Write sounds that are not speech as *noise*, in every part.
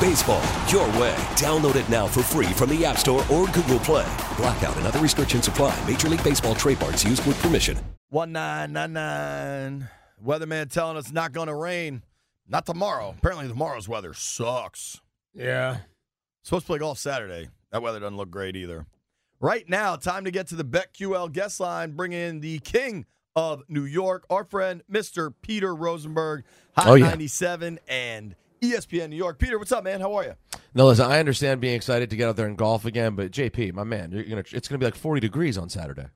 Baseball, your way. Download it now for free from the App Store or Google Play. Blackout and other restrictions apply. Major League Baseball trademarks used with permission. 1999. Weatherman telling us not going to rain. Not tomorrow. Apparently, tomorrow's weather sucks. Yeah. Supposed to play golf Saturday. That weather doesn't look great either. Right now, time to get to the BetQL guest line. Bring in the king of New York, our friend, Mr. Peter Rosenberg, Hot Oh, yeah. 97 and ESPN New York. Peter, what's up, man? How are you? No, listen, I understand being excited to get out there and golf again, but JP, my man, you're gonna, it's going to be like 40 degrees on Saturday.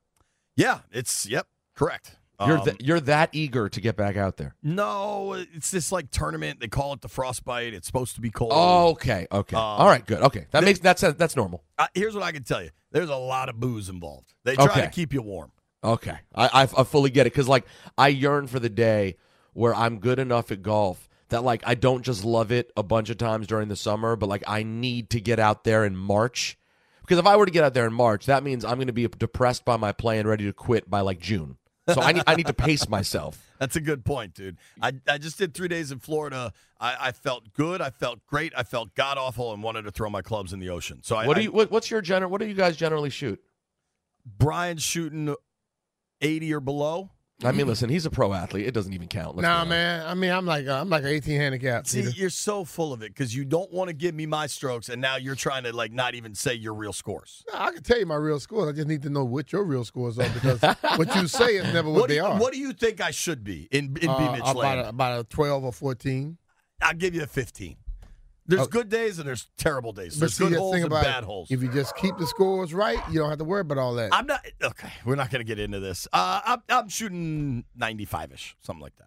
Yeah, it's, yep, correct. You're, Um, th- you're that eager to get back out there. no, it's this like tournament. They call it the frostbite. It's supposed to be cold. okay, okay. Um, All right, good. Okay. That they- makes that's that's normal. Uh, here's what I can tell you. There's a lot of booze involved. They try Okay. to keep you warm. Okay. I, I, I fully get it because, like, I yearn for the day where I'm good enough at golf that, like, I don't just love it a bunch of times during the summer, but, like, I need to get out there in March. Because if I were to get out there in March, that means I'm going to be depressed by my play and ready to quit by, like, June. So I need, I need to pace myself. *laughs* That's a good point, dude. I, I just did three days in Florida. I, I felt good. I felt great. I felt god awful and wanted to throw my clubs in the ocean. So I, What do you? What, what's your general? What do you guys generally shoot? Brian's shooting 80 or below. I mean, listen, he's a pro athlete. It doesn't even count. Let's Nah, man. I mean, I'm like uh, I'm like an 18 handicap. See, Peter. you're so full of it because you don't want to give me my strokes, and now you're trying to like not even say your real scores. Nah, I can tell you my real scores. I just need to know what your real scores are because *laughs* what you say is never what, What they you, are. what do you think I should be in in Uh, B Mitch about a, about a 12 or 14. I'll give you a 15. There's Oh. good days and there's terrible days. There's see, good the holes thing and bad it, holes. if you just keep the scores right, you don't have to worry about all that. I'm not okay. We're not going to get into this. Uh, I'm, I'm shooting 95 ish, something like that.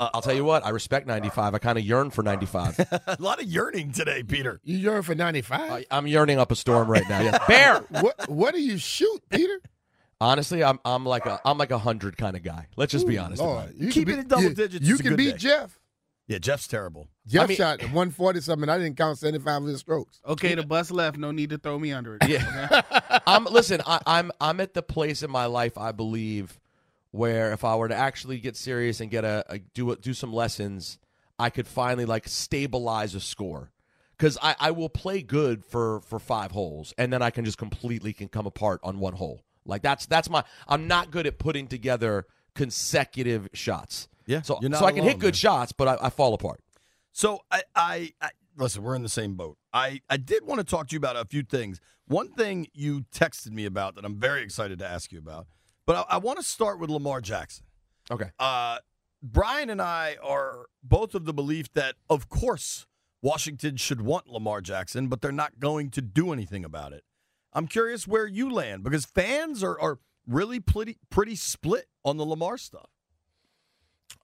I'll tell you what. I respect 95. I kind of yearn for 95. *laughs* a lot of yearning today, Peter. you yearn for 95. I, I'm yearning up a storm right now. Yeah. Bear. *laughs* what what do you shoot, Peter? Honestly, I'm I'm like a I'm like a hundred kind of guy. Let's just be honest. Lord, about it. you Keep can it in double you- digits You can beat day. Jeff. Yeah, Jeff's terrible. Jeff I mean- shot *laughs* 140 something. I didn't count 75 of his strokes. Okay, the bus left. No need to throw me under it. Yeah. *laughs* *laughs* I'm listen. I, I'm I'm at the place in my life I believe where if I were to actually get serious and get a, a do a, do some lessons, I could finally like stabilize a score. Because I, I will play good for for five holes and then I can just completely can come apart on one hole. Like that's that's my I'm not good at putting together consecutive shots. Yeah, So so I can alone, hit good man. shots, but I, I fall apart. So I, I, I listen. We're in the same boat. I, I did want to talk to you about a few things. One thing you texted me about that I'm very excited to ask you about, but I, I want to start with Lamar Jackson. Okay. Uh, Brian and I are both of the belief that, of course, Washington should want Lamar Jackson, but they're not going to do anything about it. I'm curious where you land because fans are, are really pretty pretty split on the Lamar stuff.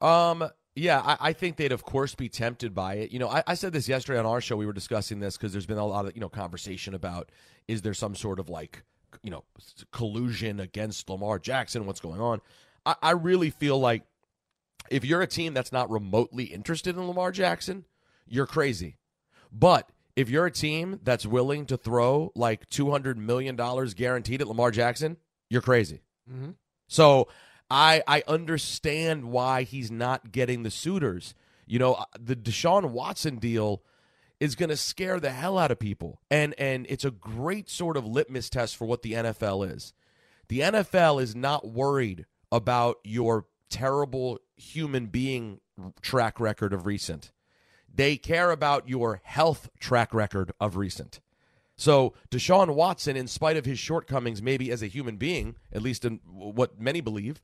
Um, yeah, I, I think they'd of course be tempted by it. You know, I, I said this yesterday on our show. We were discussing this because there's been a lot of you know conversation about is there some sort of like you know collusion against Lamar Jackson? What's going on? I, I really feel like if you're a team that's not remotely interested in Lamar Jackson, you're crazy. But if you're a team that's willing to throw like two hundred million dollars guaranteed at Lamar Jackson, you're crazy. Mhm. So I I understand why he's not getting the suitors. You know, uh, the Deshaun Watson deal is going to scare the hell out of people. And and it's a great sort of litmus test for what the NFL is. The NFL is not worried about your terrible human being track record of recent. They care about your health track record of recent. So Deshaun Watson, in spite of his shortcomings, maybe as a human being, at least in what many believe,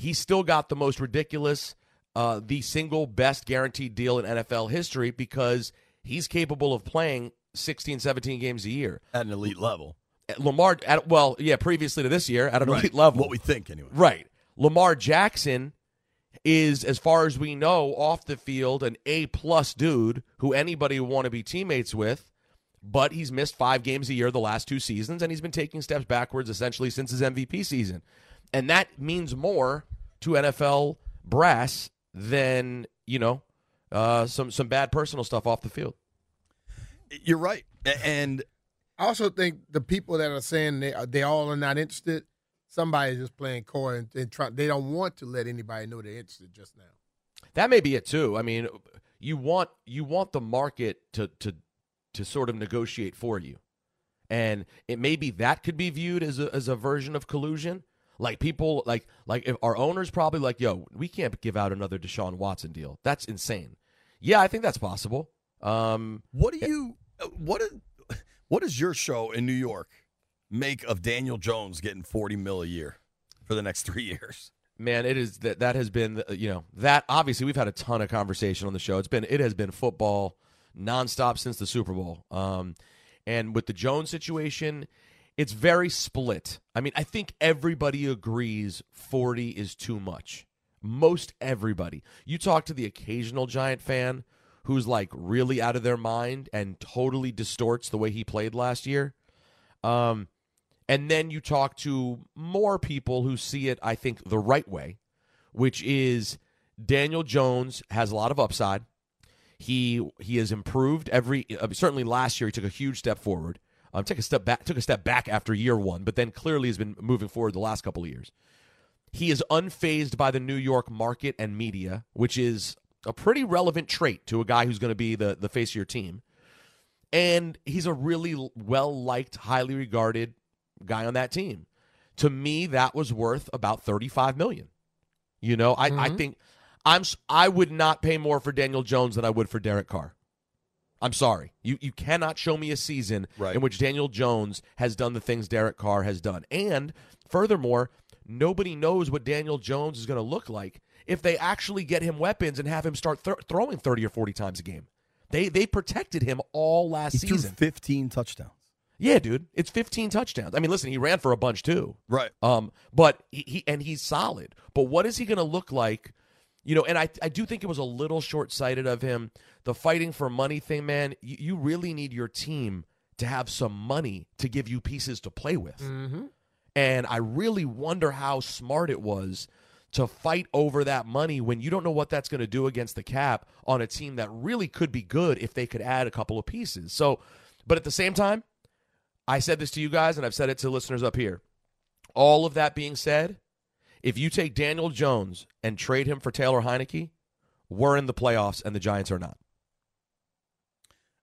he's still got the most ridiculous, uh, the single best guaranteed deal in NFL history because he's capable of playing 16, 17 games a year. At an elite level. Lamar, at, well, yeah, previously to this year, at an Right. elite level. What we think, anyway. Right. Lamar Jackson is, as far as we know, off the field, an A plus dude who anybody would want to be teammates with. But he's missed five games a year the last two seasons, and he's been taking steps backwards essentially since his MVP season. And that means more to NFL brass than, you know, uh, some some bad personal stuff off the field. You're right. And I also think the people that are saying they they all are not interested, somebody's just playing coy and, and try, they don't want to let anybody know they're interested just now. That may be it too. I mean, you want you want the market to to to sort of negotiate for you, and it may be that could be viewed as a as a version of collusion. Like people like like if our owners probably like, yo, we can't give out another Deshaun Watson deal. That's insane. Yeah, I think that's possible. Um, what do you uh, what is, what does your show in New York make of Daniel Jones getting 40 mil a year for the next 3 *laughs* years? man, it is that that has been uh, you know that obviously we've had a ton of conversation on the show. It's been it has been football nonstop since the Super Bowl. Um, and with the Jones situation, it's very split. I mean, I think everybody agrees 40 is too much. Most everybody. You talk to the occasional Giant fan who's like really out of their mind and totally distorts the way he played last year. Um, and then you talk to more people who see it, I think, the right way, which is Daniel Jones has a lot of upside. He he has improved every uh, certainly last year he took a huge step forward. Um, took a step back took a step back after year one, but then clearly has been moving forward the last couple of years. He is unfazed by the New York market and media, which is a pretty relevant trait to a guy who's going to be the the face of your team. And he's a really well liked, highly regarded guy on that team. To me, that was worth about 35 million. You know, I, I think I'm I would not pay more for Daniel Jones than I would for Derek Carr. I'm sorry. You you cannot show me a season Right. in which Daniel Jones has done the things Derek Carr has done. And furthermore, nobody knows what Daniel Jones is going to look like if they actually get him weapons and have him start th- throwing 30 or 40 times a game. They they protected him all last He threw season. 15 touchdowns. Yeah, dude, it's 15 touchdowns. I mean, listen, he ran for a bunch too. Right. Um, but he, he and he's solid. But what is he going to look like? You know, and I I do think it was a little short sighted of him. The fighting for money thing, man. You, you really need your team to have some money to give you pieces to play with. Mm-hmm. And I really wonder how smart it was to fight over that money when you don't know what that's going to do against the cap on a team that really could be good if they could add a couple of pieces. So, but at the same time, I said this to you guys and I've said it to listeners up here. All of that being said, if you take Daniel Jones and trade him for Taylor Heinicke, we're in the playoffs and the Giants are not.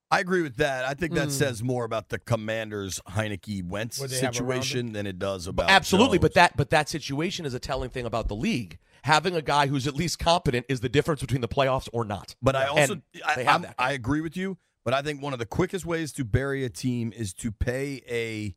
I agree with that. I think that Hmm. says more about the Commanders Heinicke Wentz What they have around situation than it does about Absolutely, but that but that situation is a telling thing about the league. Having a guy who's at least competent is the difference between the playoffs or not. But I also I, they have that. I agree with you. But I think one of the quickest ways to bury a team is to pay a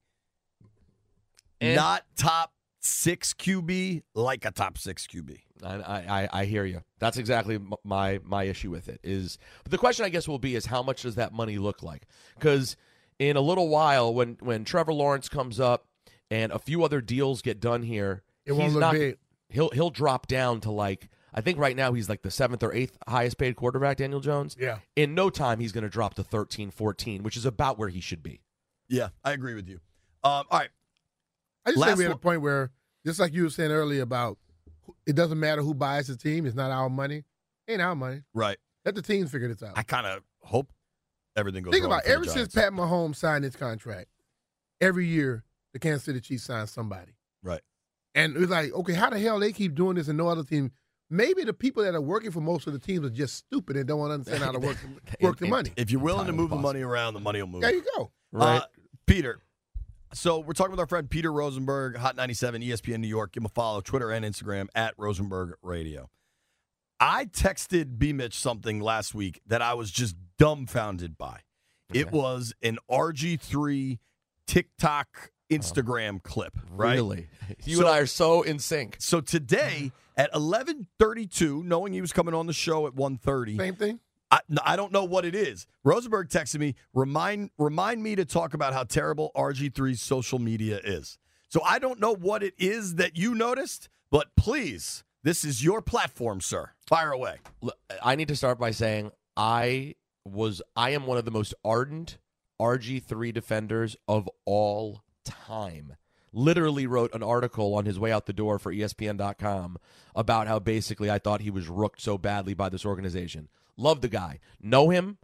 And- not top six QB like a top six QB. I, I, I hear you. That's exactly my my issue with it. Is but the question I guess will be is how much does that money look like? Because in a little while, when when Trevor Lawrence comes up and a few other deals get done here, It won't he's look not, big. He'll he'll drop down to like I think right now he's like the seventh or eighth highest paid quarterback, Daniel Jones. Yeah. In no time he's going to drop to 13, 14, which is about where he should be. Yeah, I agree with you. Um, all right, I just Last think we're at a point where, just like you were saying earlier about, it doesn't matter who buys the team. It's not our money. Ain't our money. right. Let the teams figure this out. I kind of hope everything goes. Think wrong about for it. the ever since Pat Mahomes signed his contract, every year the Kansas City Chiefs sign somebody. Right. And it was like, okay, how the hell they keep doing this and no other team? Maybe the people that are working for most of the teams are just stupid and don't understand how to work *laughs* work the money. If you're willing to move the money around, the money will move. There you go. Uh, Peter. So we're talking with our friend Peter Rosenberg, Hot 97, ESPN New York. Give him a follow, Twitter and Instagram at Rosenberg Radio. I texted B Mitch something last week that I was just dumbfounded by. It was an RG3 TikTok oh. Instagram clip, right? Really? *laughs* You So- and I are so in sync. So today at 11:32, knowing he was coming on the show at 1:30, Same thing. I, I don't know what it is. Rosenberg texted me, remind remind me to talk about how terrible RG3's social media is. So I don't know what it is that you noticed, but please, this is your platform, sir. Fire away. I need to start by saying I was I am one of the most ardent RG3 defenders of all time. Literally wrote an article on his way out the door for ESPN.com about how basically I thought he was rooked so badly by this organization. Love the guy. Know him,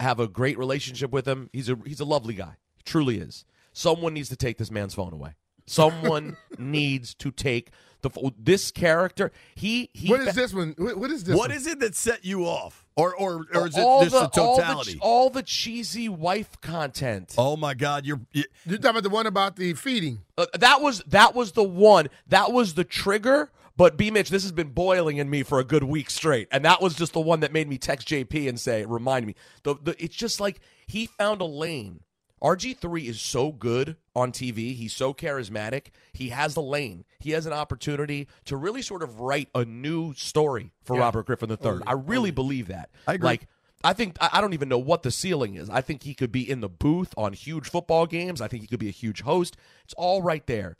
have a great relationship with him. He's a he's a lovely guy. He truly is. Someone needs to take this man's phone away. Someone *laughs* needs to take the this character. He he What is this one? What what is this? What one? is it that set you off, or or or is it all just the, the all the totality? All the, cheesy wife content. oh my God, you're. You, You're talking about the one about the feeding. Uh, that was that was the one. That was the trigger. But B Mitch, this has been boiling in me for a good week straight, and that was just the one that made me text JP and say, "Remind me." The, the it's just like he found a lane. RG3 is so good on TV. He's so charismatic. He has the lane. He has an opportunity to really sort of write a new story for Robert Griffin III. I really believe that. I agree. Like I think I don't even know what the ceiling is. I think he could be in the booth on huge football games. I think he could be a huge host. It's all right there.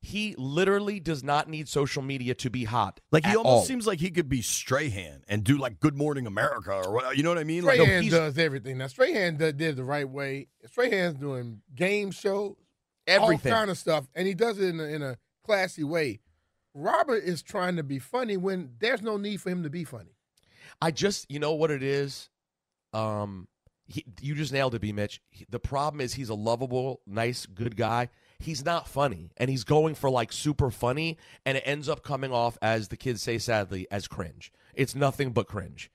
He literally does not need social media to be hot. like he at almost all. seems like he could be Strahan and do like Good Morning America or what? You know what I mean? Like Strahan does everything. Now Strahan did, did it the right way. Strahan's doing game shows, everything. all kind of stuff, and he does it in a, in a classy way. Robert is trying to be funny when there's no need for him to be funny. I just, you know what it is? Um, he, you just nailed it, B. Mitch. He- the problem is he's a lovable, nice, good guy. He's not funny, and he's going for like super funny, and it ends up coming off as the kids say sadly as cringe. It's nothing but cringe.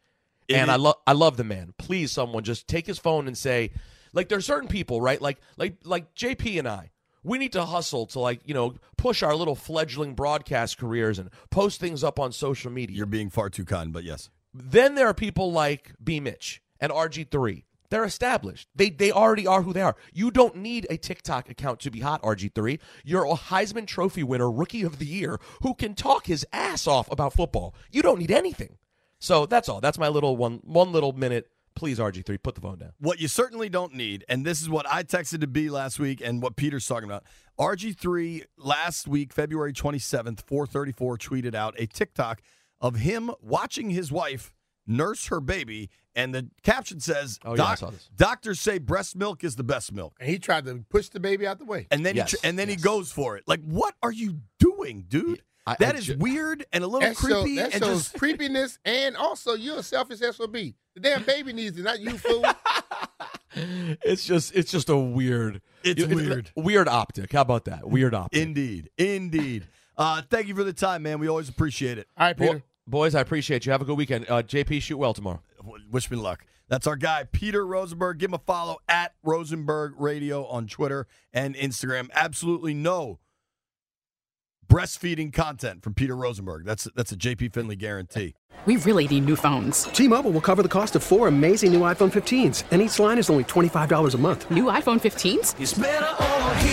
It and I love, I love the man. Please, someone just take his phone and say, like, there's certain people, right? Like, like, like JP and I. We need to hustle to like you know push our little fledgling broadcast careers and post things up on social media. you're being far too kind, but yes. Then there are people like B Mitch and RG3. They're established. They they already are who they are. You don't need a TikTok account to be hot, RG3. You're a Heisman Trophy winner, rookie of the year, who can talk his ass off about football. You don't need anything. So that's all. That's my little one one little minute. Please, RG3, put the phone down. What you certainly don't need, and this is what I texted to B last week and what Peter's talking about. RG3 last week, February 27th, 434, tweeted out a TikTok of him watching his wife nurse her baby, and the caption says, Oh, yeah, "Doc- Doctors say breast milk is the best milk. And he tried to push the baby out the way. And then Yes, he tr- and then yes. he goes for it. Like, what are you doing, dude? I- That I is ju- weird and a little That, show, creepy that and shows just *laughs* creepiness, and also you're a selfish SOB. The damn baby needs it, not you, fool. *laughs* It's just it's just a weird. It's you- weird. Weird optic. How about that? Weird optic. indeed, indeed. Uh, thank you for the time, man. We always appreciate it. All right, Bo- Peter. Boys, I appreciate you. Have a good weekend. Uh, JP, shoot well tomorrow. Wish me luck. That's our guy, Peter Rosenberg. Give him a follow at Rosenberg Radio on Twitter and Instagram. Absolutely no breastfeeding content from Peter Rosenberg. That's that's a JP Finley guarantee. We really need new phones. T-Mobile will cover the cost of four amazing new iPhone 15s, and each line is only $25 a month. New iPhone 15s?